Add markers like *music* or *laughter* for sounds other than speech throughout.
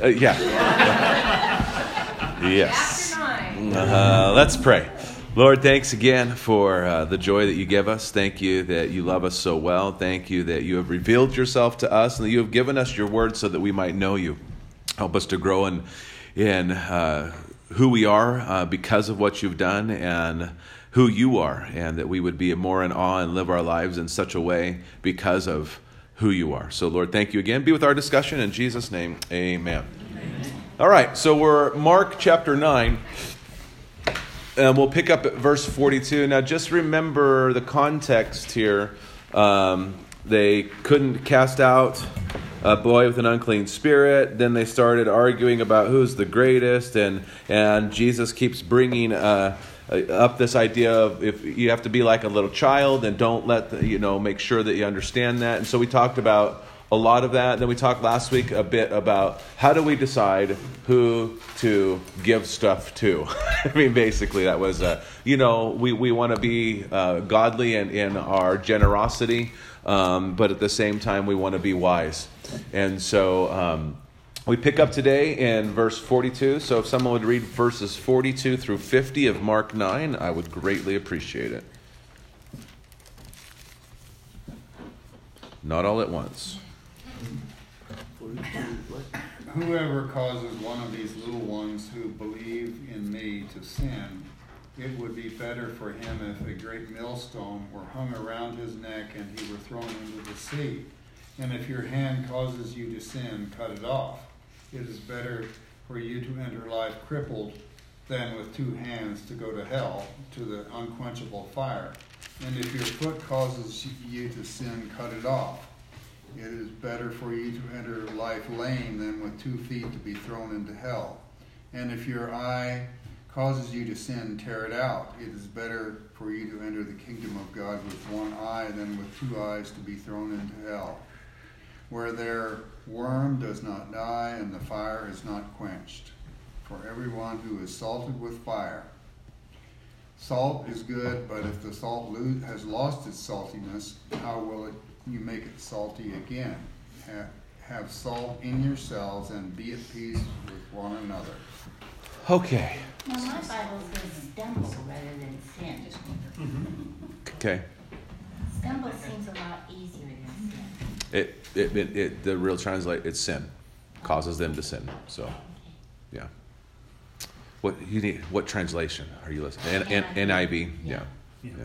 Uh, yeah. *laughs* yes. Uh, let's pray. Lord, thanks again for uh, the joy that you give us. Thank you that you love us so well. Thank you that you have revealed yourself to us and that you have given us your word so that we might know you. Help us to grow in, in uh, who we are uh, because of what you've done and who you are, and that we would be more in awe and live our lives in such a way because of who you are. So, Lord, thank you again. Be with our discussion in Jesus' name. Amen. amen. All right, so we're Mark chapter 9. And we'll pick up at verse 42. Now, just remember the context here. Um, they couldn't cast out a boy with an unclean spirit. Then they started arguing about who's the greatest, and and Jesus keeps bringing uh, up this idea of if you have to be like a little child and don't let the, you know make sure that you understand that. And so we talked about a lot of that. Then we talked last week a bit about how do we decide who to give stuff to. *laughs* I mean, basically, that was, uh, you know, we, we want to be uh, godly in, in our generosity, um, but at the same time, we want to be wise. And so um, we pick up today in verse 42. So if someone would read verses 42 through 50 of Mark 9, I would greatly appreciate it. Not all at once. Whoever causes one of these little ones who believe in me to sin, it would be better for him if a great millstone were hung around his neck and he were thrown into the sea. And if your hand causes you to sin, cut it off. It is better for you to enter life crippled than with two hands to go to hell, to the unquenchable fire. And if your foot causes you to sin, cut it off. It is better for you to enter life lame than with two feet to be thrown into hell. And if your eye causes you to sin, tear it out. It is better for you to enter the kingdom of God with one eye than with two eyes to be thrown into hell, where their worm does not die and the fire is not quenched. For everyone who is salted with fire, salt is good, but if the salt has lost its saltiness, how will it you make it salty again. Have, have salt in yourselves and be at peace with one another. Okay. Now, my Bible says stumble rather than sin. Mm-hmm. *laughs* Okay. Stumble seems a lot easier than sin. It, it, it, it, the real translate, it's sin. Causes them to sin. So, yeah. What you need? What translation are you listening? N, N, NIV. Yeah. yeah. yeah.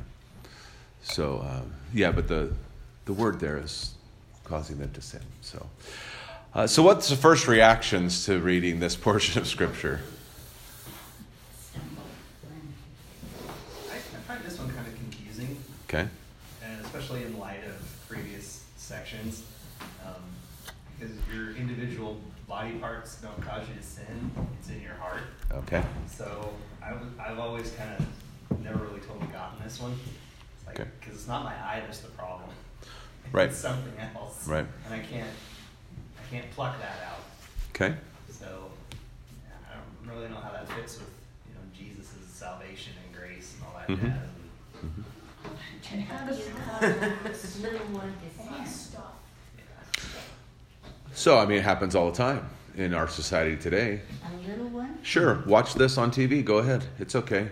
So um, yeah, but the the word there is causing them to sin. So, uh, so what's the first reactions to reading this *laughs* portion of Scripture? I, find this one kind of confusing. Okay. And especially in light of previous sections, um, because your individual body parts don't cause you to sin; it's in your heart. Okay. So I I've always kind of never really totally gotten this one. It's like because it's not my eye that's the problem. *laughs* Right. It's something else. Right. And I can't, I can't pluck that out. Okay. So I don't really know how that fits with you know Jesus' salvation and grace and all that mm-hmm. jazz. And how do you cause little one to sin? So I mean, it happens all the time in our society today. A little one? Sure. Watch this on TV. Go ahead. It's okay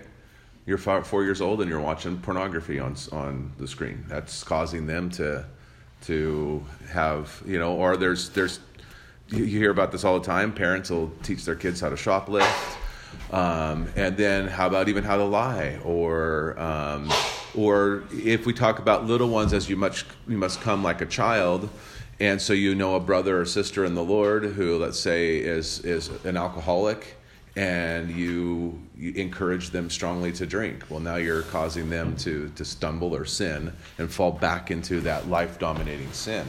you're four years old and you're watching pornography on on the screen. That's causing them to to have you know, or there's there's you hear about this all the time. Parents will teach their kids how to shoplift, um, and then how about even how to lie, or um, or if we talk about little ones as you much you must come like a child. And so you know a brother or sister in the Lord who, let's say, is is an alcoholic, and you, you, encourage them strongly to drink. Well, now you're causing them to, to stumble or sin and fall back into that life dominating sin.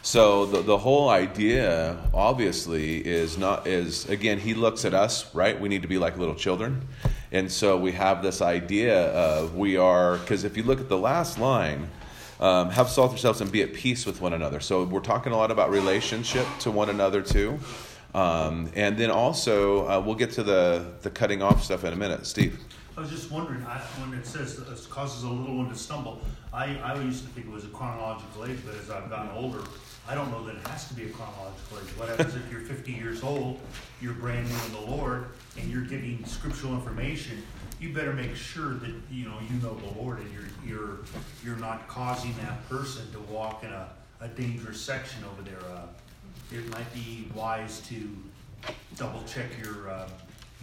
So the, the whole idea, obviously, is not is again he looks at us right. We need to be like little children, and so we have this idea of we are because if you look at the last line, um, have salt yourselves and be at peace with one another. So we're talking a lot about relationship to one another too. Um, and then also, uh, we'll get to the, the cutting off stuff in a minute. Steve. I was just wondering, I, when it says causes a little one to stumble, I, I used to think it was a chronological age, but as I've gotten older, I don't know that it has to be a chronological age. What happens if you're 50 years old, you're brand new in the Lord, and you're getting scriptural information? You better make sure that you know you know the Lord, and you're you're you're not causing that person to walk in a, a dangerous section over there. Uh, it might be wise to double check your uh,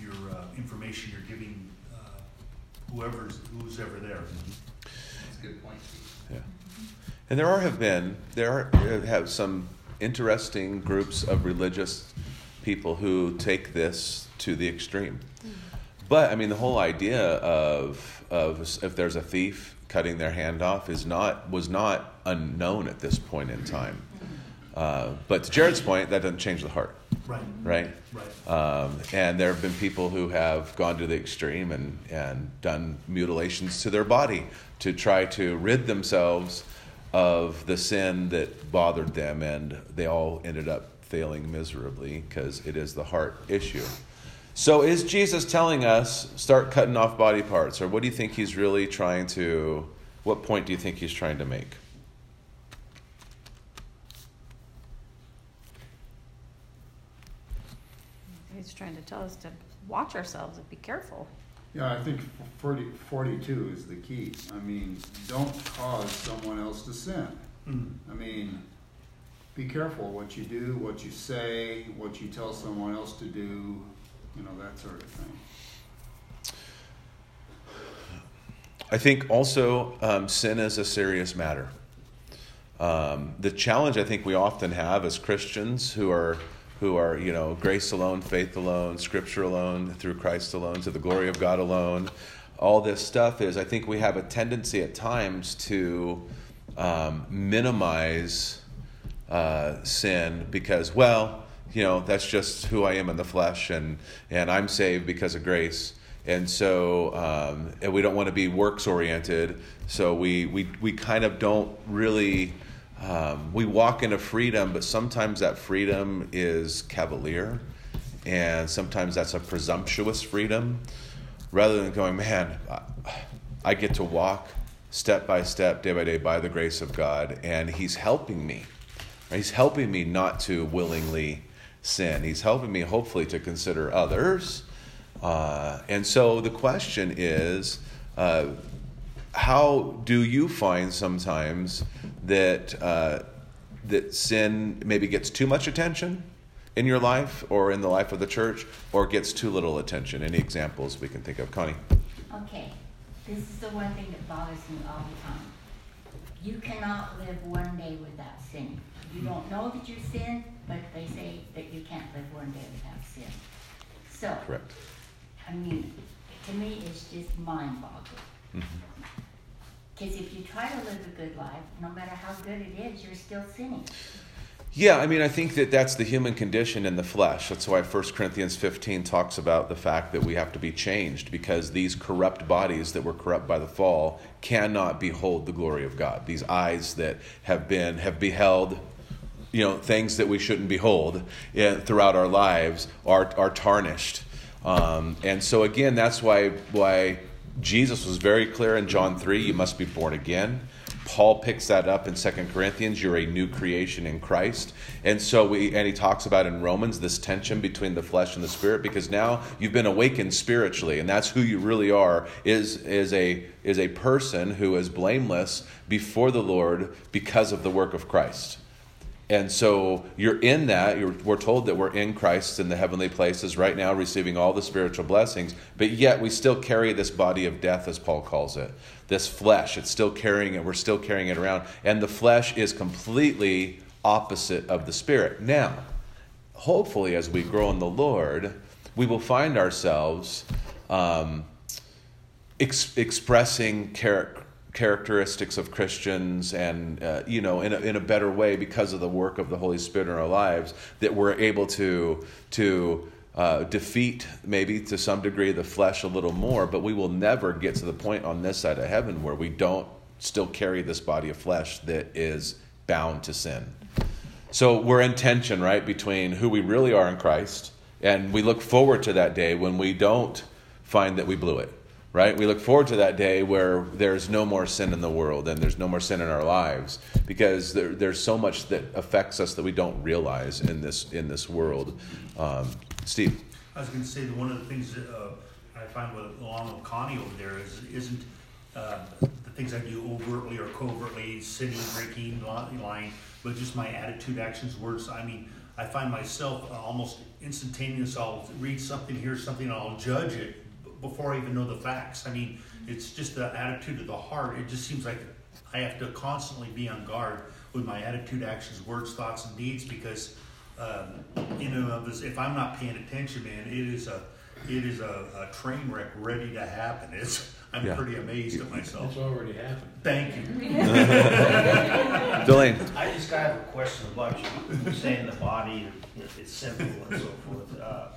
your uh, information you're giving uh, whoever's who's ever there. That's a good point, Steve. Yeah. And there are have been there are, have some interesting groups of religious people who take this to the extreme. But I mean, the whole idea of of if there's a thief cutting their hand off is not was not unknown at this point in time. Uh, but to Jared's point, that doesn't change the heart, Right. right? Right. Um, and there have been people who have gone to the extreme and, and done mutilations to their body to try to rid themselves of the sin that bothered them, and they all ended up failing miserably because it is the heart issue. So, is Jesus telling us start cutting off body parts, or what do you think he's really trying to? What point do you think he's trying to make? He's trying to tell us to watch ourselves and be careful. Yeah, I think 40, 42 is the key. I mean, don't cause someone else to sin. Mm. I mean, be careful what you do, what you say, what you tell someone else to do, you know, that sort of thing. I think also um, sin is a serious matter. Um, the challenge I think we often have as Christians who are who are you know grace alone, faith alone, Scripture alone, through Christ alone, to the glory of God alone. All this stuff is I think we have a tendency at times to um, minimize uh, sin because well you know that's just who I am in the flesh and and I'm saved because of grace. And so um, and we don't want to be works oriented so we, we we kind of don't really um, we walk into freedom but sometimes that freedom is cavalier and sometimes that's a presumptuous freedom. Rather than going man I, I get to walk step by step day by day by the grace of god and he's helping me. He's helping me not to willingly sin he's helping me hopefully to consider others uh, and so the question is uh, how do you find sometimes that, uh, that sin maybe gets too much attention in your life or in the life of the church or gets too little attention? Any examples we can think of? Connie? Okay, this is the one thing that bothers me all the time. You cannot live one day without sinning. You don't know that you sin, but they say that you can't live one day without sin. So, Correct. I mean, to me, it's just mind-boggling. Mm-hmm. Because if you try to live a good life, no matter how good it is, you're still sinning. Yeah, I mean, I think that that's the human condition in the flesh. That's why 1 Corinthians 15 talks about the fact that we have to be changed because these corrupt bodies that were corrupt by the fall cannot behold the glory of God. These eyes that have been have beheld you know things that we shouldn't behold eh, throughout our lives are are tarnished. Um, and so again, that's why why Jesus was very clear in John 3, you must be born again. Paul picks that up in Second Corinthians. You're a new creation in Christ, and so we and he talks about in Romans this tension between the flesh and the spirit because now you've been awakened spiritually, and that's who you really are. Is is a is a person who is blameless before the Lord because of the work of Christ. And so you're in that. You're, we're told that we're in Christ in the heavenly places right now, receiving all the spiritual blessings, but yet we still carry this body of death, as Paul calls it. This flesh, it's still carrying it. We're still carrying it around. And the flesh is completely opposite of the spirit. Now, hopefully, as we grow in the Lord, we will find ourselves um, ex- expressing character characteristics of Christians and, uh, you know, in a, in a better way because of the work of the Holy Spirit in our lives, that we're able to, to uh, defeat maybe to some degree the flesh a little more, but we will never get to the point on this side of heaven where we don't still carry this body of flesh that is bound to sin. So we're in tension, right, between who we really are in Christ, and we look forward to that day when we don't find that we blew it right? We look forward to that day where there's no more sin in the world and there's no more sin in our lives because there, there's so much that affects us that we don't realize in this in this world. Um, Steve, I was going to say that one of the things that uh, I find with, along with Connie over there is isn't uh, the things I do overtly or covertly, sinning, breaking, lying, but just my attitude, actions, words. I mean, I find myself almost instantaneous. I'll read something, hear something, I'll judge it before I even know the facts. I mean, it's just the attitude of the heart. It just seems like I have to constantly be on guard with my attitude, actions, words, thoughts, and deeds because um, in and of this, if I'm not paying attention, man, it is a it is a, a train wreck ready to happen. It's I'm Yeah. pretty amazed at myself. It's already happened. Thank you. *laughs* Delane. I just have a question about you saying the body, you it's simple and so forth. Uh,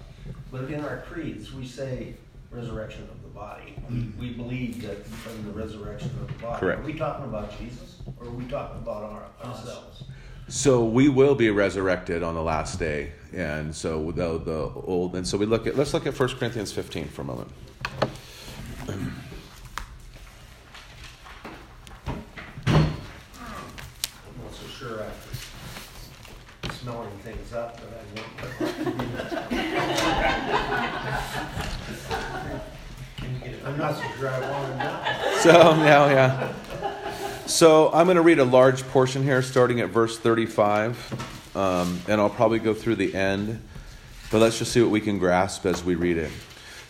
But in our creeds, we say resurrection of the body. Mm. We, we believe that in the resurrection of the body. Correct. Are we talking about Jesus or are we talking about our, ourselves? So we will be resurrected on the last day, and so the the old and so we look at let's look at 1 Corinthians 15 for a moment. I'm not so sure after smelling things up that I want. I'm not so sure I want to. So now, yeah. So I'm going to read a large portion here, starting at verse 35, um, and I'll probably go through the end. But let's just see what we can grasp as we read it.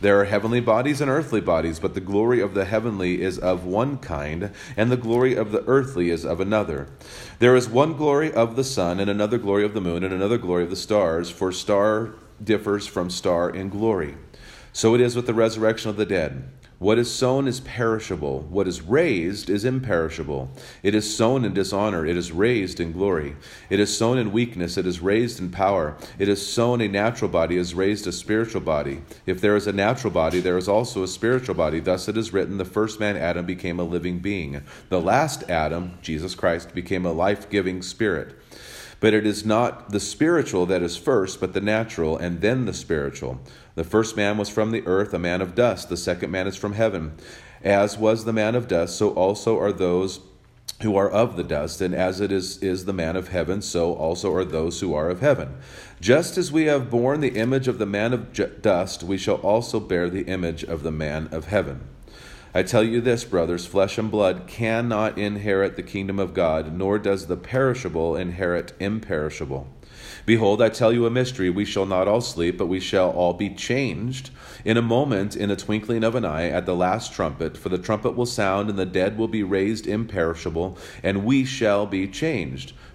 There are heavenly bodies and earthly bodies, but the glory of the heavenly is of one kind, and the glory of the earthly is of another. There is one glory of the sun, and another glory of the moon, and another glory of the stars, for star differs from star in glory. So it is with the resurrection of the dead. What is sown is perishable. What is raised is imperishable. It is sown in dishonor. It is raised in glory. It is sown in weakness. It is raised in power. It is sown a natural body. Is raised a spiritual body. If there is a natural body, there is also a spiritual body. Thus it is written, the first man Adam became a living being. The last Adam, Jesus Christ, became a life-giving spirit. But it is not the spiritual that is first, but the natural, and then the spiritual. The first man was from the earth, a man of dust. The second man is from heaven. As was the man of dust, so also are those who are of the dust, and as it is, is the man of heaven, so also are those who are of heaven. Just as we have borne the image of the man of dust, we shall also bear the image of the man of heaven. I tell you this, brothers flesh and blood cannot inherit the kingdom of God, nor does the perishable inherit imperishable. Behold, I tell you a mystery. We shall not all sleep, but we shall all be changed in a moment, in a twinkling of an eye, at the last trumpet. For the trumpet will sound, and the dead will be raised imperishable, and we shall be changed.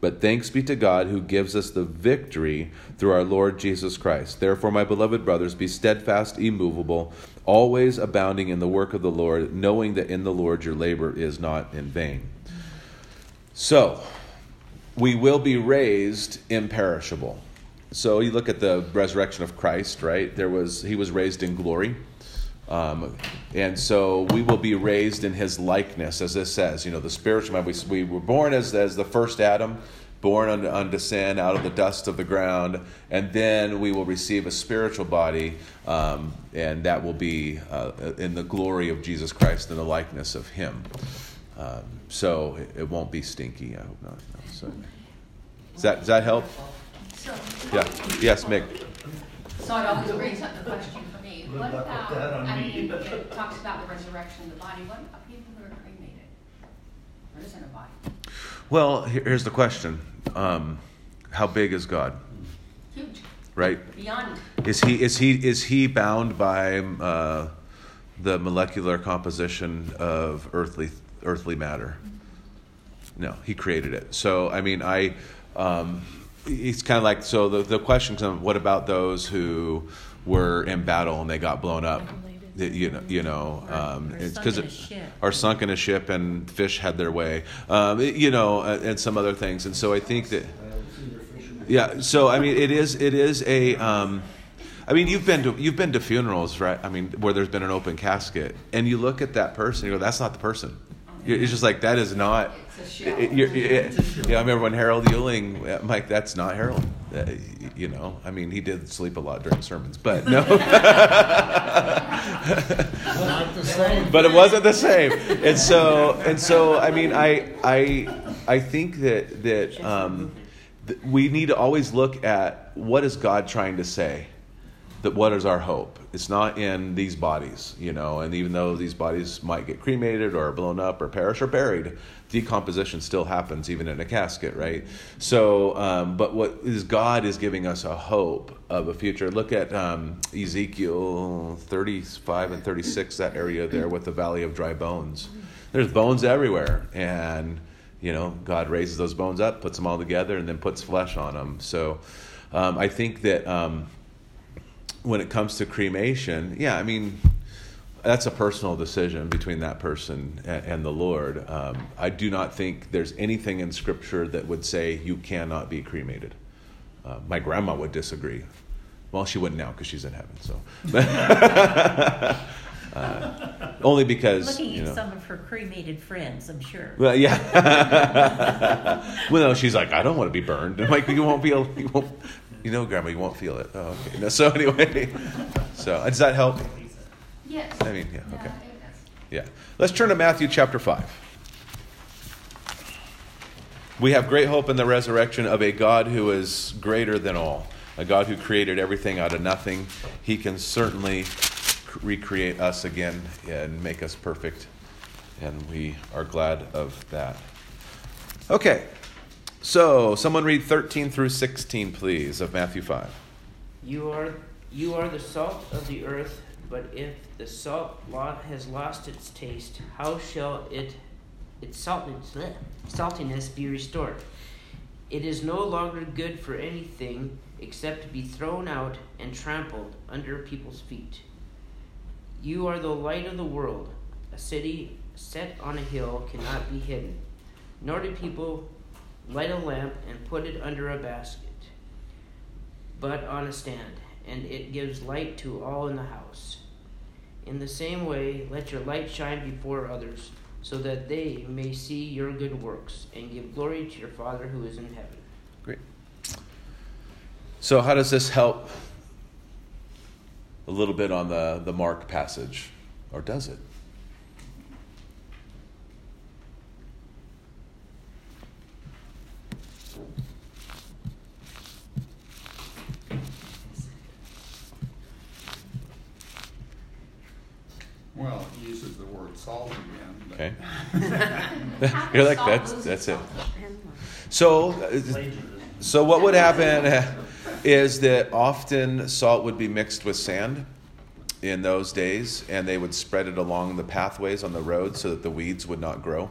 But thanks be to God who gives us the victory through our Lord Jesus Christ. Therefore, my beloved brothers, be steadfast, immovable, always abounding in the work of the Lord, knowing that in the Lord your labor is not in vain. So, we will be raised imperishable. So you look at the resurrection of Christ, right? There was he was raised in glory. Um, and so we will be raised in his likeness, as this says. You know, the spiritual man, we, we were born as, as the first Adam, born unto, unto sin, out of the dust of the ground, and then we will receive a spiritual body, um, and that will be uh, in the glory of Jesus Christ and the likeness of him. Um, so it, it won't be stinky, I hope not. No, so, does, that, does that help? Yeah. Yes, Mick. so it always brings up the question Good what luck with about, that on I me. mean, it *laughs* talks about the resurrection of the body, what about people who are cremated? There isn't a body. Well, here's the question um, How big is God? Huge. right? Beyond, Is he is he is he bound by uh, the molecular composition of earthly earthly matter? No, he created it. So I mean, I um, it's kind of like so. The the question comes: What about those who were in battle and they got blown up? You know, you know, um, Or because in a or sunk in a ship and fish had their way, um, you know, and and some other things. And so I think that. Yeah. So I mean, it is it is a. Um, I mean, you've been to you've been to funerals, right? I mean, where there's been an open casket, and you look at that person, you go, "That's not the person." You're- It's just like that is not. It's a shell. it- you're- it- yeah, I remember when Harold Euling, I'm "That's not Harold." Uh, you know, I mean, he did sleep a lot during sermons, but no. *laughs* Not the same. but it wasn't the same. And so, and so, I mean, I, I, I think that that um, th- we need to always look at what is God trying to say. That what is our hope? It's not in these bodies, you know. And even though these bodies might get cremated or blown up or perish or buried, decomposition still happens even in a casket, right? So, um, but what is God is giving us a hope of a future. Look at um, Ezekiel 35 and 36, that area there with the valley of dry bones. There's bones everywhere, and you know God raises those bones up, puts them all together, and then puts flesh on them. So, um, I think that um, when it comes to cremation, yeah, I mean that's a personal decision between that person and, and the Lord. Um, I do not think there's anything in Scripture that would say you cannot be cremated. Uh, my grandma would disagree. Well, she wouldn't now because she's in heaven. So, *laughs* uh, only because Looking you at know. some of her cremated friends, I'm sure. Well, yeah. *laughs* well, no, she's like, I don't want to be burned. I'm like, you won't feel, you won't, you know, Grandma, you won't feel it. Oh, okay. No, so *laughs* anyway, so uh, does that help? yes. I mean, yeah, okay. Yeah. Let's turn to Matthew chapter 5. We have great hope in the resurrection of a God who is greater than all, a God who created everything out of nothing. He can certainly recreate us again and make us perfect, and we are glad of that. Okay. So, someone read 13 through 16, please, of Matthew 5. You are you are the salt of the earth, but if the salt has lost its taste, how shall it its saltiness, saltiness be restored? It is no longer good for anything except to be thrown out and trampled under people's feet. You are the light of the world. A city set on a hill cannot be hidden. Nor do people light a lamp and put it under a basket but on a stand, and it gives light to all in the house. In the same way, let your light shine before others, so that they may see your good works and give glory to your Father who is in heaven. Great. So, how does this help a little bit on the, the Mark passage? Or does it? Well, he uses the word salt again. but- Okay. *laughs* *laughs* You're like, that's, that's it. So, uh, so what would happen *laughs* is that often salt would be mixed with sand in those days, and they would spread it along the pathways on the road so that the weeds would not grow,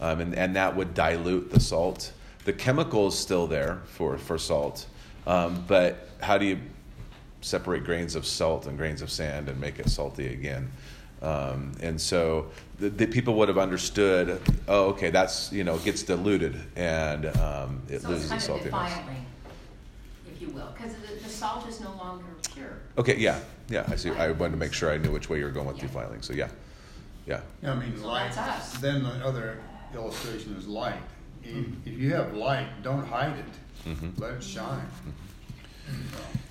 um, and, and that would dilute the salt. The chemical is still there for, for salt, um, but how do you separate grains of salt and grains of sand and make it salty again? Um, and so the, the people would have understood, oh, okay, that's, you know, it gets diluted and um, it So loses it's its kind of saltiness. defiling, if you will, because the, the salt is no longer pure. Okay, yeah, yeah, I see. I wanted to make sure I knew which way you were going with Yeah. defiling. So, yeah, yeah. yeah I mean, So light, that's us. then the other illustration is light. If if you have light, don't hide it. Mhm. Let it shine.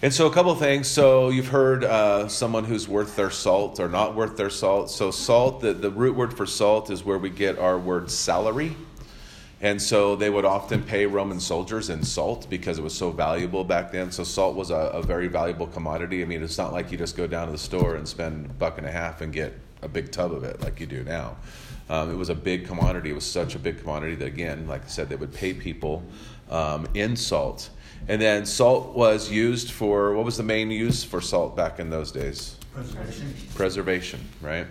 And so, a couple things. So, you've heard uh, someone who's worth their salt or not worth their salt. So, salt, the, the root word for salt is where we get our word salary. And so, they would often pay Roman soldiers in salt because it was so valuable back then. So, salt was a, a very valuable commodity. I mean, it's not like you just go down to the store and spend a buck and a half and get a big tub of it like you do now. Um, it was a big commodity. It was such a big commodity that, again, like I said, they would pay people um, in salt. And then salt was used for what was the main use for salt back in those days? Preservation. Preservation, right?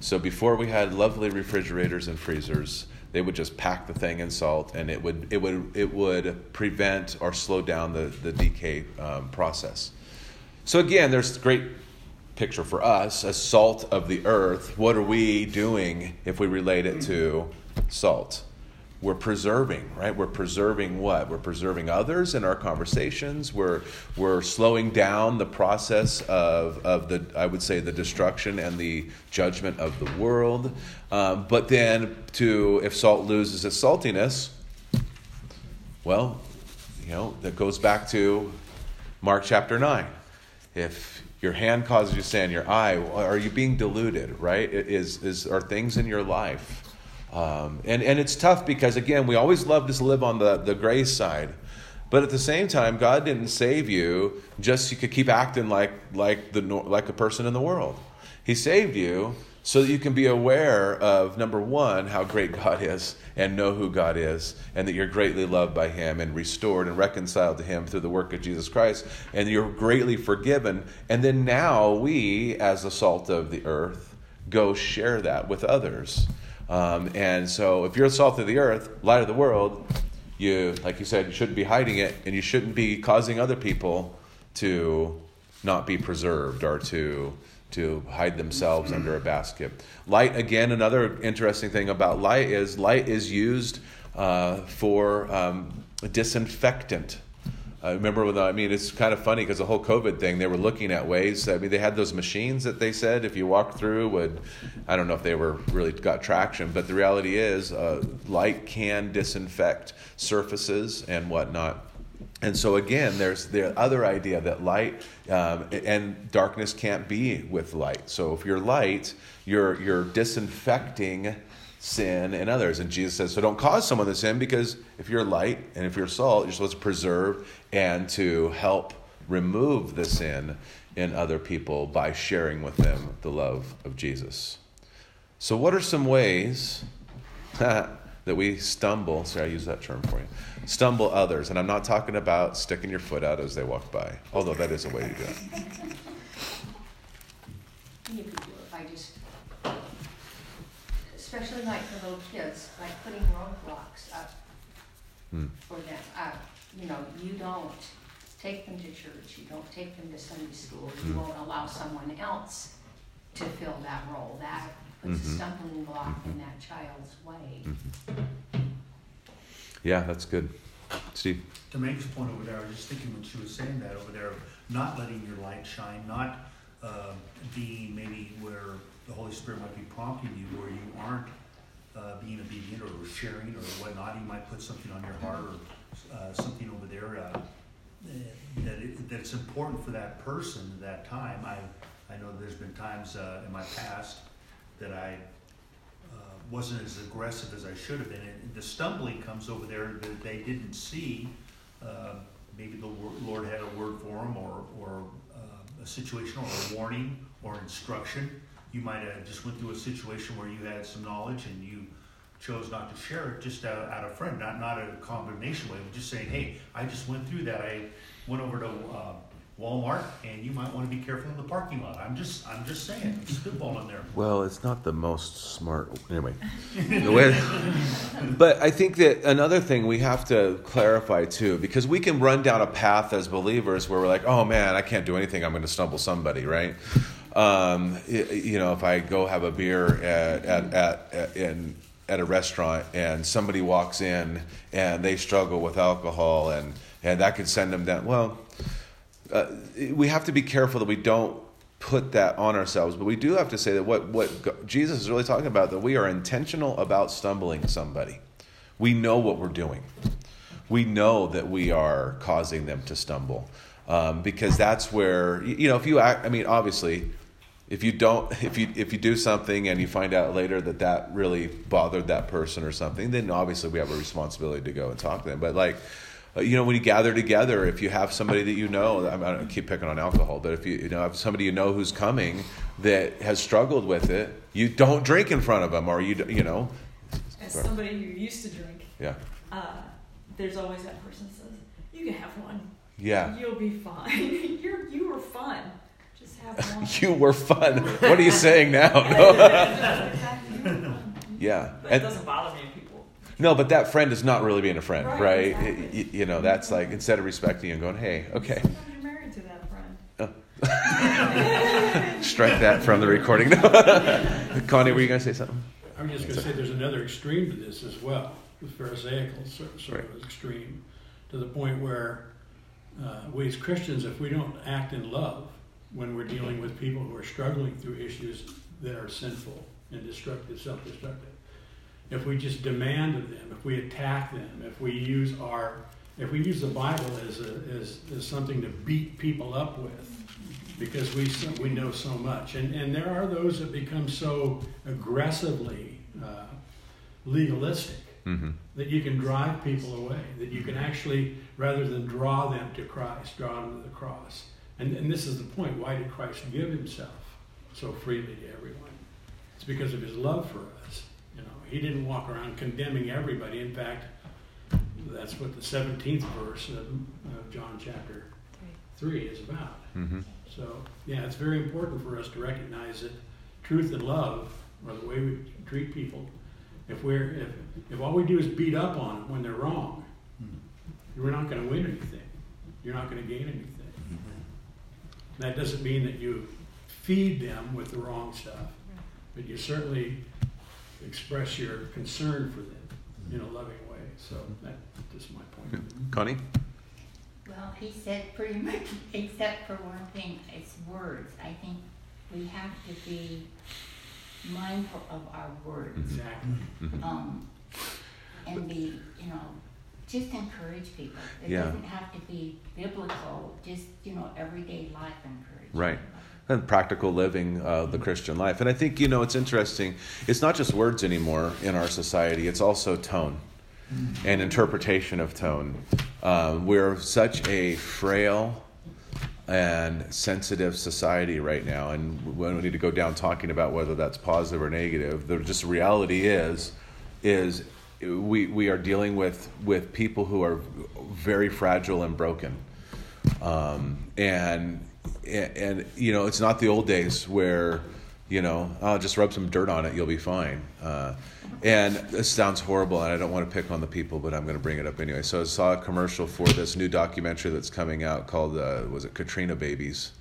So before we had lovely refrigerators and freezers, they would just pack the thing in salt, and it would it would it would prevent or slow down the the decay um, process. So again, there's great picture for us as salt of the earth. What are we doing if we relate it to salt? We're preserving, right? We're preserving what? We're preserving others in our conversations. We're we're slowing down the process of of the I would say the destruction and the judgment of the world. Um, but then to if salt loses its saltiness, well, you know that goes back to Mark chapter nine. If your hand causes you sin, your eye, are you being deluded, right? Is, is, are things in your life? Um, and, and it's tough because, again, we always love to live on the, the grace side. But at the same time, God didn't save you just so you could keep acting like, like, the, like a person in the world. He saved you so that you can be aware of number one how great god is and know who god is and that you're greatly loved by him and restored and reconciled to him through the work of jesus christ and you're greatly forgiven and then now we as the salt of the earth go share that with others um, and so if you're salt of the earth light of the world you like you said you shouldn't be hiding it and you shouldn't be causing other people to not be preserved or to to hide themselves under a basket. Light, again, another interesting thing about light is light is used uh, for um, disinfectant. I remember when, I mean, it's kind of funny because the whole COVID thing, they were looking at ways. I mean, they had those machines that they said if you walked through would, I don't know if they were really got traction, but the reality is uh, light can disinfect surfaces and whatnot. And so again, there's the other idea that light um, and darkness can't be with light. So if you're light, you're you're disinfecting sin and others. And Jesus says, so don't cause someone to sin because if you're light and if you're salt, you're supposed to preserve and to help remove the sin in other people by sharing with them the love of Jesus. So what are some ways *laughs* that we stumble, sorry, I use that term for you, stumble others. And I'm not talking about sticking your foot out as they walk by, although that is a way to do it. *laughs* You could do it by just, especially like for little kids, like putting roadblocks up Hmm. for them. Uh, you know, you don't take them to church, you don't take them to Sunday school, you Hmm. won't allow someone else to fill that role. That puts a Mhm. stumbling block in Mhm. that child's way. Mhm. Yeah, that's good. Steve? To Meg's point over there, I was just thinking when she was saying that over there, not letting your light shine, not uh, being maybe where the Holy Spirit might be prompting you, where you aren't uh, being obedient or sharing or whatnot. He might put something on your heart or uh, something over there uh, that, it, that it's important for that person at that time. I, I know there's been times uh, in my past that I uh, wasn't as aggressive as I should have been. And the stumbling comes over there that they didn't see. Uh, maybe the Lord had a word for them, or, or a situation, or a warning, or instruction. You might have just went through a situation where you had some knowledge and you chose not to share it just out, out of friend, not not a condemnation way, but just saying, hey, I just went through that. I went over to uh, Walmart, and you might want to be careful in the parking lot. I'm just I'm just saying, I'm spitballing there. Well, it's not the most smart. Anyway, way, *laughs* but I think that another thing we have to clarify too, because we can run down a path as believers where we're like, oh man, I can't do anything. I'm going to stumble somebody, right? Um, you know, if I go have a beer at at, at, at in at a restaurant and somebody walks in and they struggle with alcohol and and that could send them down. Well, uh, we have to be careful that we don't put that on ourselves, but we do have to say that what, what Jesus is really talking about, that we are intentional about stumbling somebody. We know what we're doing. We know that we are causing them to stumble. Um, because that's where, you know, if you act, I mean, obviously, if you don't, if you, if you do something and you find out later that that really bothered that person or something, then obviously we have a responsibility to go and talk to them. But like, uh, you know, when you gather together, if you have somebody that you know, I, don't keep picking on alcohol, but if you, you know, have somebody you know who's coming, that has struggled with it, you don't drink in front of them, or you, you know, As somebody who used to drink, yeah, uh, there's always that person says, "You can have one. yeah. You'll be fine. *laughs* You're you were fun. Just have *laughs* one." You were fun. What are you saying now? Exactly, you were fun. yeah. But it doesn't bother me if people. No, but that friend is not really being a friend, Right, right? exactly. Y- y- you know, that's like instead of respecting you and going, "Hey, okay, you're married to that friend. *laughs* strike that from the recording." *laughs* Connie, were you going to say something? I'm just gonna say there's another extreme to this as well, the Pharisaical sort sort of extreme, to the point where uh, we as Christians, if we don't act in love when we're dealing with people who are struggling through issues that are sinful and destructive, self-destructive, if we just demand of them, if we attack them, if we use our, if we use the Bible as a, as, as something to beat people up with, because we so, we know so much, and and there are those that become so aggressively uh, legalistic Mm-hmm. that you can drive people away, that you can actually, rather than draw them to Christ, draw them to the cross. And, and this is the point. Why did Christ give himself so freely to everyone? It's because of his love for us. You know, he didn't walk around condemning everybody. In fact, that's what the 17th verse of, of John chapter 3 is about. Mm-hmm. So, yeah, it's very important for us to recognize that truth and love are the way we treat people. If we're if, if all we do is beat up on them when they're wrong, we're not going to win anything. You're not going to gain anything. That doesn't mean that you feed them with the wrong stuff, but you certainly express your concern for them in a loving way. So that's just my point. Connie? Well, he said pretty much, except for one thing, it's words. I think we have to be mindful of our words. Exactly. Mm-hmm. Um, and be, you know, just encourage people. It Yeah. doesn't have to be biblical, just, you know, everyday life encouragement. Right. And practical living uh, the Christian life. And I think, you know, it's interesting. It's not just words anymore in our society, it's also tone and interpretation of tone. Um, we're such a frail and sensitive society right now, and we don't need to go down talking about whether that's positive or negative. The just reality is, is we we are dealing with with people who are very fragile and broken, um, and and, you know it's not the old days where you know oh, just rub some dirt on it you'll be fine. Uh, and this sounds horrible and i don't want to pick on the people but i'm going to bring it up anyway. So i saw a commercial for this new documentary that's coming out called uh, was it katrina babies?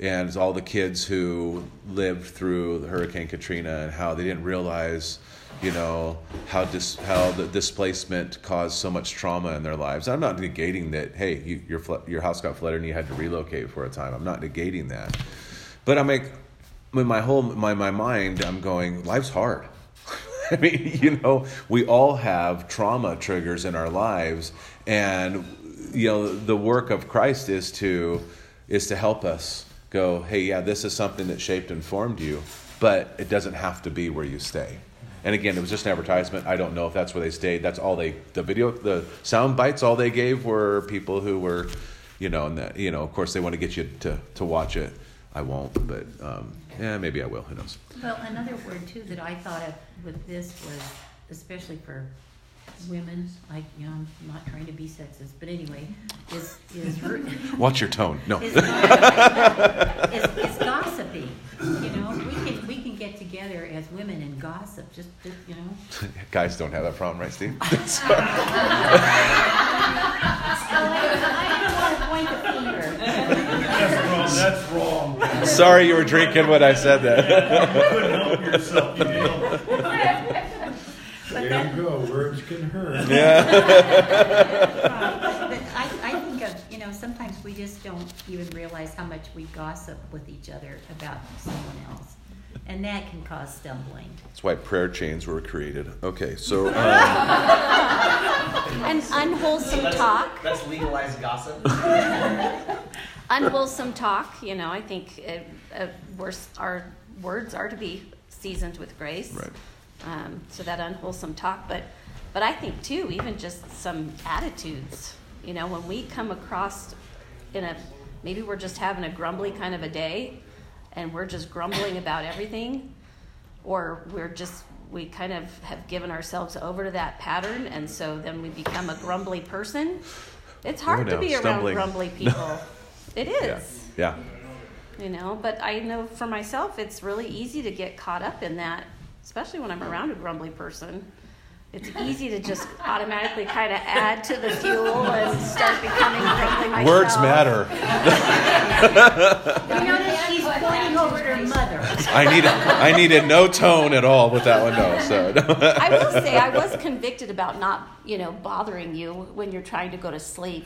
And it's all the kids who lived through Hurricane Katrina and how they didn't realize, you know, how dis- how the displacement caused so much trauma in their lives. I'm not negating that. Hey, you, your your house got flooded and you had to relocate for a time. I'm not negating that, but I'm like, in my whole my my mind, I'm going, life's hard. *laughs* I mean, you know, we all have trauma triggers in our lives, and you know, the work of Christ is to is to help us go, hey, yeah, this is something that shaped and formed you, but it doesn't have to be where you stay. And again, it was just an advertisement. I don't know if that's where they stayed. That's all they, the video, the sound bites, all they gave were people who were, you know, and that, you know, of course they want to get you to, to watch it. I won't, but um, yeah, maybe I will. Who knows? Well, another word too that I thought of with this was, especially for women, like, you know, I'm not trying to be sexist, but anyway, is, is. ru- *laughs* Watch your tone. No. Is, is, is gossiping, you know, we can, we can get together as women and gossip, just, just, you know. *laughs* Guys don't have that problem, right, Steve? *laughs* I don't want to point the finger. That's wrong, that's wrong. Sorry you were drinking when I said that. You that. couldn't help yourself, you know. But There that- you go. Words can hurt. *laughs* yeah. *laughs* But I, I *laughs* think of, you know, sometimes we just don't even realize how much we gossip with each other about someone else. And that can cause stumbling. That's why prayer chains were created. Okay, so um, And unwholesome That's- talk. That's legalized gossip. unwholesome talk. You know, I think it, uh, we're, our words are to be seasoned with grace. Right. Um, so that unwholesome talk, but but I think too, even just some attitudes. You know, when we come across in a maybe we're just having a grumbly kind of a day. and we're just grumbling about everything, or we're just we kind of have given ourselves over to that pattern, and so then we become a grumbly person. It's hard Oh, to be around grumbly *laughs* people. It is Yeah. you know but i know for myself it's really easy to get caught up in that especially when i'm around a grumbly person it's easy to just automatically kind of add to the fuel and start becoming grumbly myself Words matter. *laughs* You notice she's pointing over to her mother. I need I needed no tone at all with that one. though. so i will say i was convicted about not you know bothering you when you're trying to go to sleep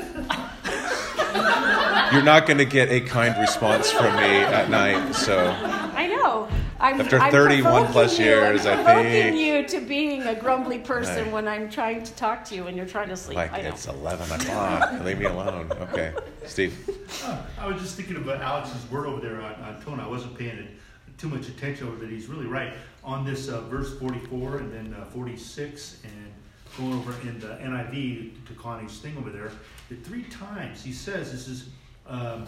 you're not going to get a kind response from me at night. So i know I'm, After I'm 31 plus provoking you. I'm years, I provoking think- you to being a grumbly person Right. when I'm trying to talk to you and you're trying to sleep. like I it's eleven o'clock. Leave me alone. Okay, Steve. Uh, I was just thinking about Alex's word over there on, on tone. I wasn't paying it too much attention over, that. he's really right on this uh, verse 44 and then uh, 46 and going over in the NIV to Connie's thing over there. The three times he says this is um,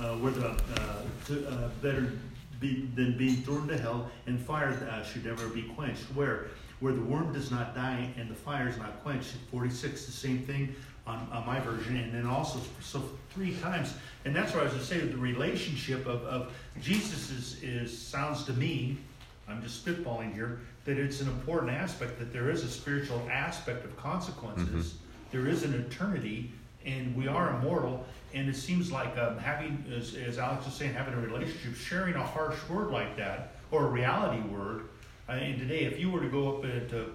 uh, where the uh, to, uh, better be, than being thrown into hell and fire uh, should never be quenched. Where where the worm does not die and the fire is not quenched. 46, the same thing on, on my version, and then also so three times, and that's what I was going to say. The relationship of, of Jesus is, is sounds to me, I'm just spitballing here, that it's an important aspect that there is a spiritual aspect of consequences. There is an eternity, and we are immortal. And it seems like um, having, as, as Alex was saying, having a relationship, sharing a harsh word like that, or a reality word. Uh, and today, if you were to go up into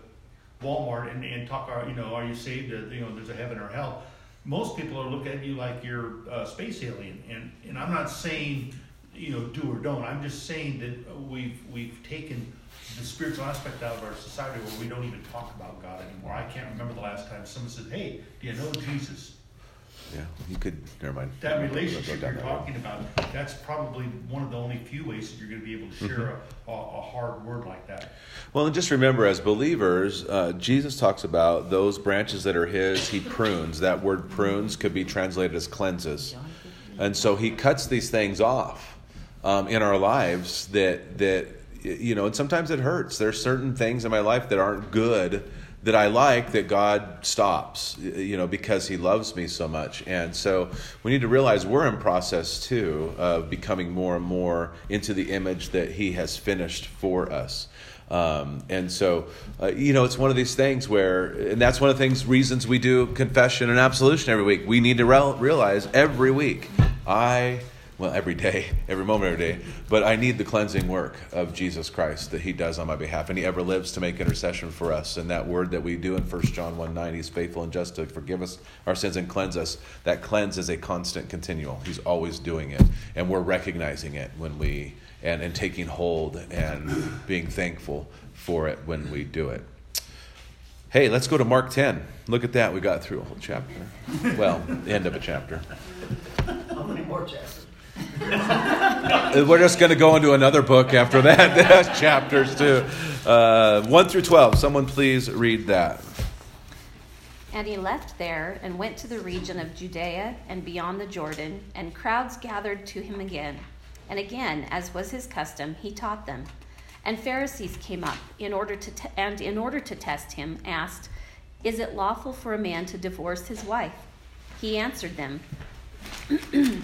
Walmart and, and talk, uh, you know, are you saved? Uh, you know, there's a heaven or hell. Most people are looking at you like you're a space alien, and and I'm not saying, you know, do or don't. I'm just saying that we've we've taken the spiritual aspect out of our society where we don't even talk about God anymore. I can't remember the last time someone said, "Hey, do you know Jesus?" Yeah, you could. Never mind. That relationship you're talking about, that's probably one of the only few ways that you're going to be able to share a, a, a hard word like that. Well, and just remember, as believers, uh, Jesus talks about those branches that are His. He prunes. That word prunes could be translated as cleanses, and so He cuts these things off um, in our lives that that you know. And sometimes it hurts. There's certain things in my life that aren't good that I like that God stops, you know, because He loves me so much. And so we need to realize we're in process too of becoming more and more into the image that He has finished for us. Um, and so, uh, you know, it's one of these things where, and that's one of the things, reasons we do confession and absolution every week. We need to rel- realize every week, I, well, every day, *laughs* every moment, every day, but I need the cleansing work of Jesus Christ that He does on my behalf, and He ever lives to make intercession for us. And that word that we do in 1 John 1 9, He's faithful and just to forgive us our sins and cleanse us. That cleanse is a constant, continual. He's always doing it, and we're recognizing it when we and, and taking hold and being thankful for it when we do it. Hey, let's go to Mark 10. Look at that. We got through a whole chapter. Well, the end of a chapter. How many more chapters? *laughs* We're just going to go into another book after that. *laughs* There's chapters too. Uh, 1 through 12. Someone please read that. And he left there and went to the region of Judea and beyond the Jordan, and crowds gathered to him again. And again, as was his custom, he taught them. And Pharisees came up in order to and in order to test him, asked, "Is it lawful for a man to divorce his wife?" He answered them, *clears throat*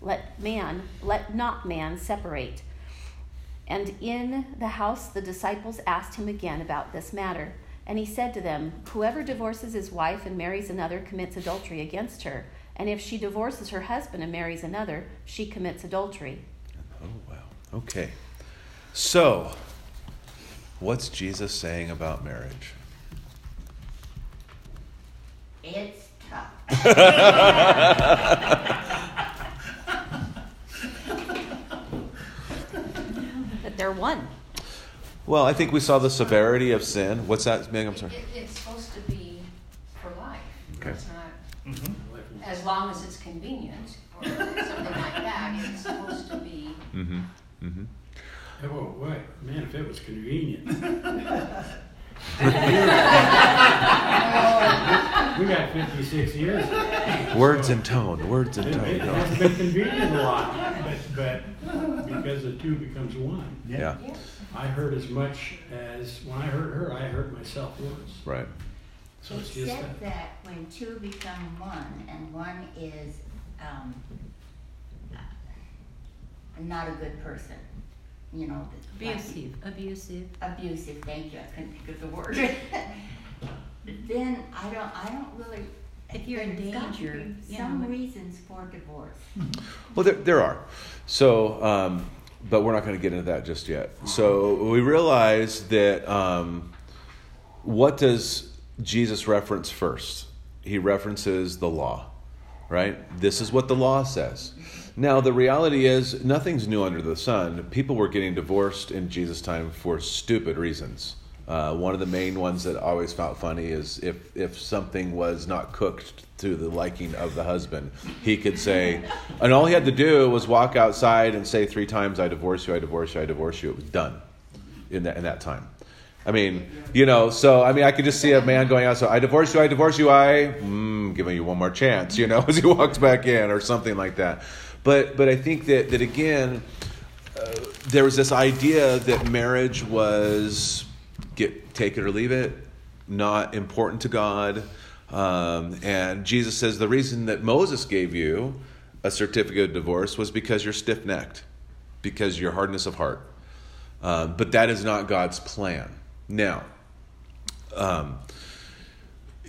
let man, let not man separate. And in the house the disciples asked him again about this matter. And he said to them, Whoever divorces his wife and marries another commits adultery against her. And if she divorces her husband and marries another, she commits adultery. Oh, wow. Okay. So, what's Jesus saying about marriage? It's tough. *laughs* *laughs* they're one. Well, I think we saw the severity of sin. What's that, Meg? I'm sorry. It, it's supposed to be for life. Okay. It's not, Mhm. as long as it's convenient or something like that, it's supposed to be. Mm-hmm. Mm-hmm. Hey, whoa, wait, man, if it was convenient. *laughs* We got fifty-six years. Words and tone. Words and It it tone. hasn't been convenient a lot, but, but because the two becomes one. Yeah. Yeah. I hurt as much as, when I hurt her, I hurt myself worse. Right. So It it's just that. that when two become one and one is, um, not a good person, you know. the- like- Abusive, abusive. Abusive, thank you, I couldn't think of the word. *laughs* Then I don't, I don't really. If you're in there's got to danger, be you Some know. reasons for divorce. Well, there, there are. So, um, but we're not going to get into that just yet. So we realize that um, what does Jesus reference first? He references the law, right? This is what the law says. Now, the reality is, nothing's new under the sun. People were getting divorced in Jesus' time for stupid reasons. Uh, one of the main ones that I always felt funny is if, if something was not cooked to the liking of the husband, he could say, and all he had to do was walk outside and say three times, I divorce you, I divorce you, I divorce you. It was done in that, in that time. I mean, you know, so I mean, I could just see a man going out. So I divorce you, I divorce you, I mm, giving you one more chance, you know, *laughs* as he walks back in or something like that. But but I think that that again, uh, there was this idea that marriage was get take it or leave it, not important to God. Um, and Jesus says the reason that Moses gave you a certificate of divorce was because you're stiff necked, because your hardness of heart. Um, but that is not God's plan. Now, um,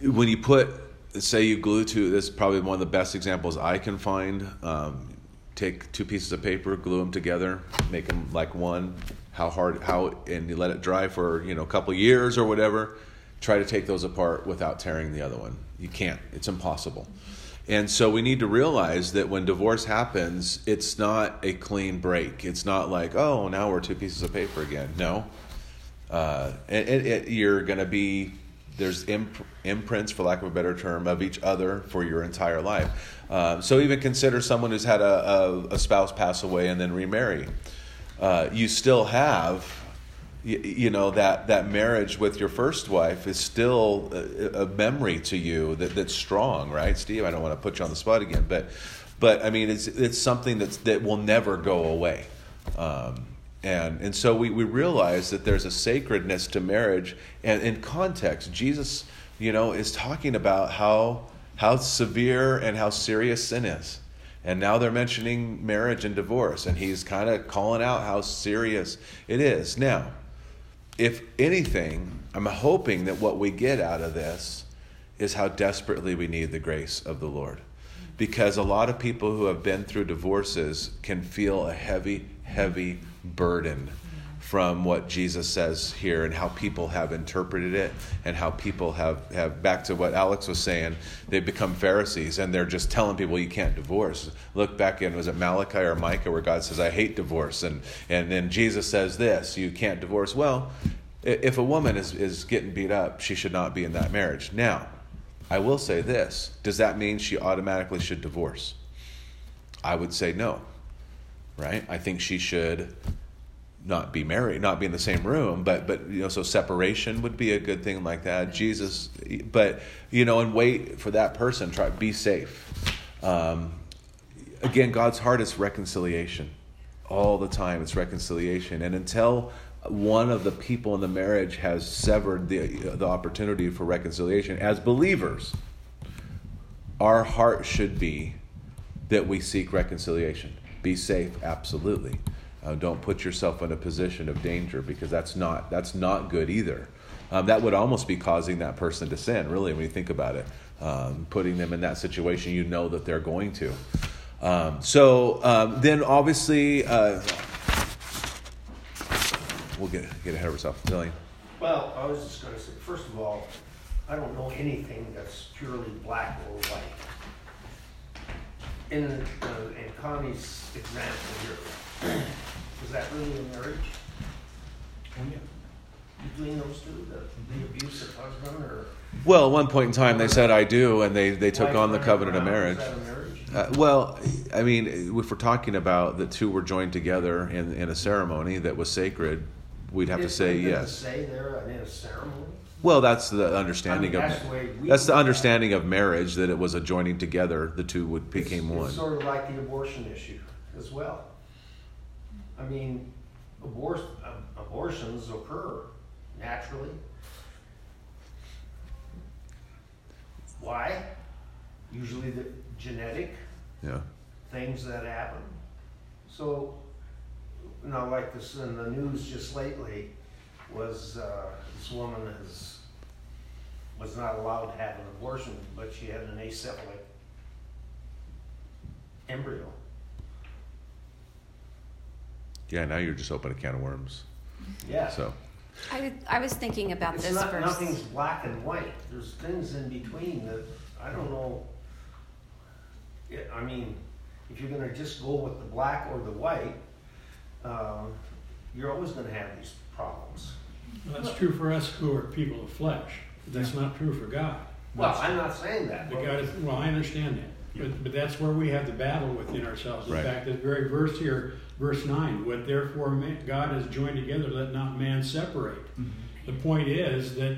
when you put, say, you glue to this, is probably one of the best examples I can find. Um, take two pieces of paper, glue them together, make them like one. How hard? How and you let it dry for you know a couple years or whatever. Try to take those apart without tearing the other one. You can't. It's impossible. And so we need to realize that when divorce happens, it's not a clean break. It's not like, oh, now we're two pieces of paper again. No. Uh, and, and it, you're going to be, there's imp- imprints, for lack of a better term, of each other for your entire life. Uh, so even consider someone who's had a, a, a spouse pass away and then remarry. Uh, you still have you, you know that that marriage with your first wife is still a, a memory to you that, that's strong right? Steve i don't want to put you on the spot again but but i mean it's it's something that's that will never go away. Um, and and so we, we realize that there's a sacredness to marriage. And in context jesus you know is talking about how how severe and how serious sin is and now they're mentioning marriage and divorce and he's kind of calling out how serious it is now if anything, I'm hoping that what we get out of this is how desperately we need the grace of the Lord. Because a lot of people who have been through divorces can feel a heavy, heavy burden from what Jesus says here and how people have interpreted it and how people have, have back to what Alex was saying, they've become Pharisees and they're just telling people you can't divorce. Look back in, was it Malachi or Micah where God says, I hate divorce. And, and then Jesus says this, you can't divorce. Well, if a woman is, is getting beat up, she should not be in that marriage. Now, I will say this does that mean she automatically should divorce? I would say no, right? I think she should not be married, not be in the same room, but but you know, so separation would be a good thing like that. Jesus, but you know, and wait for that person. Try be safe. Um, again, God's heart is reconciliation. All the time, it's reconciliation, and until one of the people in the marriage has severed the the opportunity for reconciliation, as believers, our heart should be that we seek reconciliation. Be safe, absolutely. Uh, don't put yourself in a position of danger because that's not that's not good either. Um, that would almost be causing that person to sin, really, when you think about it. Um, putting them in that situation, you know that they're going to. Um, so um, then, obviously, uh, we'll get get ahead of ourselves. Billy. Well, I was just gonna say, first of all, I don't know anything that's purely black or white. In, uh, in Connie's example here, is that really a marriage? Oh, yeah. between those two, the, the abusive husband or? Well, at one point in time, they said, I do, and they, they took wife on the running covenant of around? marriage. Is that a marriage? Uh, well, I mean, if we're talking about the two were joined together in, in a ceremony that was sacred, we'd have to It- say doesn't yes. Say there in a ceremony? Well, that's the understanding I mean, of that's the way we that's the look at it. understanding of marriage that it was a joining together. The two would became It's- one. It's sort of like the abortion issue as well. I mean, abor- abortions occur naturally. Why? Usually the genetic Yeah. things that happen. So, you know, like this in the news just lately was uh, this woman is was not allowed to have an abortion, but she had an acephalic embryo. Yeah. Now you're just opening a can of worms. Yeah. So. I, I was thinking about It's this not, verse. nothing's black and white. There's things in between that I don't know. Yeah, I mean, if you're gonna just go with the black or the white, um, you're always gonna have these problems. Well, That's true for us who are people of flesh. but That's not true for God. Well, That's- I'm not saying that. The but- God is, well, I understand that, but, but that's where we have the battle within ourselves. In Right. fact, this very verse here, verse nine, what therefore man, God has joined together, let not man separate. Mm-hmm. The point is that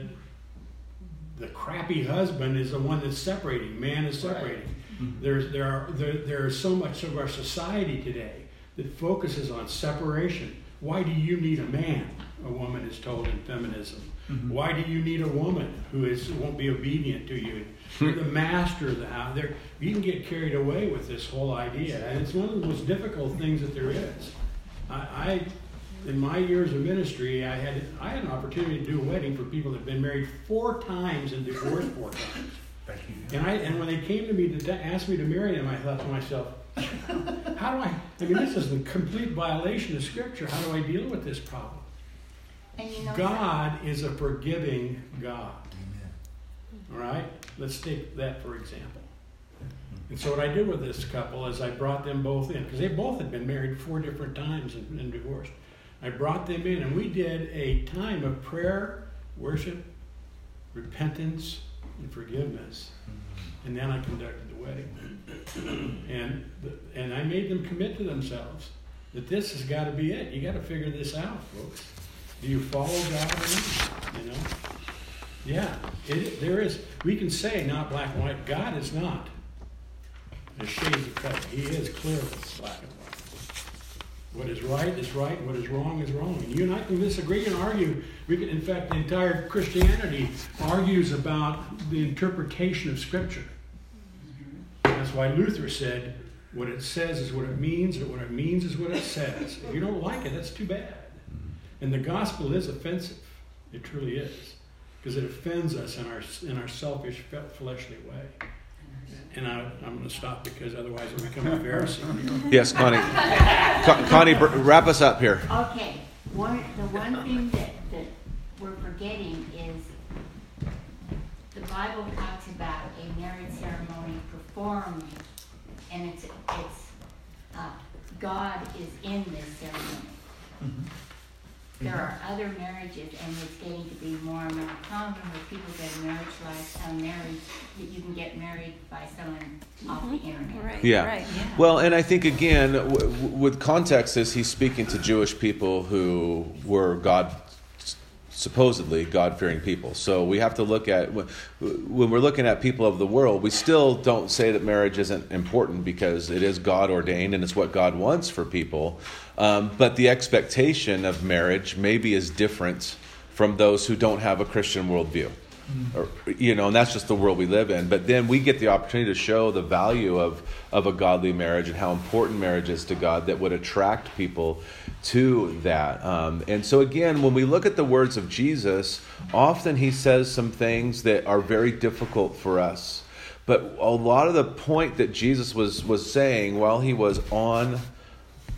the crappy husband is the one that's separating. Man is separating. Mm-hmm. There's there are there, there is so much of our society today that focuses on separation. Why do you need a man? A woman is told in feminism. Mm-hmm. Why do you need a woman who is won't be obedient to you? You're the master of the house. There, you can get carried away with this whole idea, and it's one of the most difficult things that there is. I, I in my years of ministry, I had I had an opportunity to do a wedding for people that had been married four times and divorced four times. Thank you. And I and when they came to me to t- ask me to marry them, I thought to myself, how do I? I mean, this is a complete violation of Scripture. How do I deal with this problem? And you know, God is a forgiving God. All right, let's take that for example. And so what I did with this couple is I brought them both in because they both had been married four different times and, and divorced. I brought them in and we did a time of prayer, worship, repentance, and forgiveness. Mm-hmm. And then I conducted the wedding. and the, and I made them commit to themselves that this has got to be it. You got to figure this out, folks. Do you follow God or not? You know? Yeah, it, there is. We can say not black and white. God is not. There's shades of color. He is clearly black and white. What is right is right. What is wrong is wrong. And you and I can disagree and argue. We can, in fact, the entire Christianity argues about the interpretation of Scripture. That's why Luther said, "What it says is what it means, and what it means is what it says." If you don't like it, that's too bad. And the gospel is offensive. It truly is, because it offends us in our in our selfish, fleshly way. And I, I'm going to stop because otherwise I'll become a Pharisee. Yes, Connie. Con- Connie, br- wrap us up here. Okay, one, the one thing that, that we're forgetting is the Bible talks about a marriage ceremony performed, and it's, it's, uh, God is in this ceremony. There mm-hmm. are other marriages, and it's getting to be more and more common where people get a marriage like, a marriage, that you can get married by someone mm-hmm. off the internet. Right, Yeah. right. Well, and I think again, w- w- with context, is he's speaking to Jewish people who were God, supposedly God-fearing people. So we have to look at when when we're looking at people of the world, we still don't say that marriage isn't important because it is God ordained and it's what God wants for people. Um, but the expectation of marriage maybe is different from those who don't have a Christian worldview or, you know, and that's just the world we live in. But then we get the opportunity to show the value of, of a godly marriage and how important marriage is to God that would attract people to that. Um, and so, again, when we look at the words of Jesus, often he says some things that are very difficult for us. But a lot of the point that Jesus was, was saying while he was on,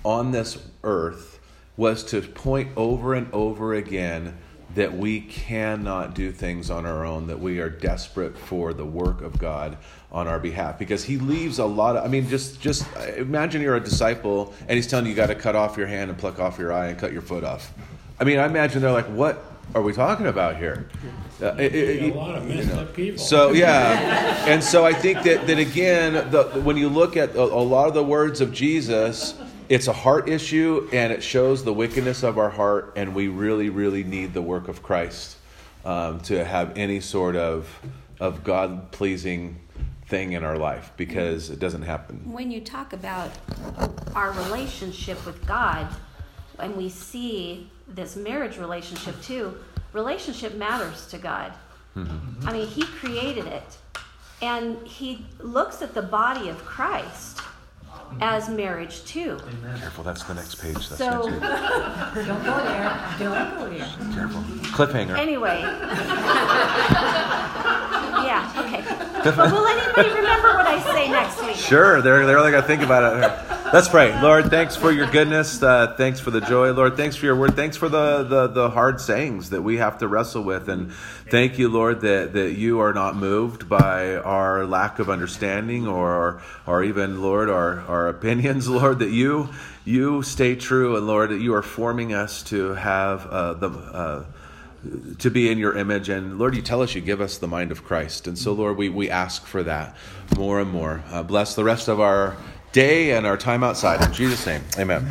on this earth was to point over and over again that we cannot do things on our own, that we are desperate for the work of God on our behalf. Because he leaves a lot of, I mean, just, just imagine you're a disciple and he's telling you you got to cut off your hand and pluck off your eye and cut your foot off. I mean, I imagine they're like, what, are we talking about here? Uh, it- it- A lot of you messed know. up people. So yeah, and so I think that that again, the, when you look at a, a lot of the words of Jesus, it's a heart issue, and it shows the wickedness of our heart, and we really, really need the work of Christ um, to have any sort of of God pleasing thing in our life because it doesn't happen. When you talk about our relationship with God, and we see this marriage relationship too, relationship matters to God. I mean, He created it, and He looks at the body of Christ Mm-hmm. as marriage too. Careful, that's the next page. That's So- next page. *laughs* Don't go there, don't go there. Careful. Cliffhanger. Anyway. *laughs* yeah, okay. Will anybody remember what I say next week? Sure, they're, they're only going to think about it. Let's pray. Lord, thanks for your goodness. Uh, thanks for the joy. Lord, thanks for your word. Thanks for the, the, the hard sayings that we have to wrestle with. And thank you, Lord, that, that you are not moved by our lack of understanding or, or even, Lord, our, our opinions, *laughs* Lord, that you, you stay true. And Lord, that you are forming us to have uh, the. Uh, to be in your image. And Lord, you tell us you give us the mind of Christ. And so, Lord, we, we ask for that more and more. Uh, bless the rest of our day and our time outside. In Jesus' name, amen.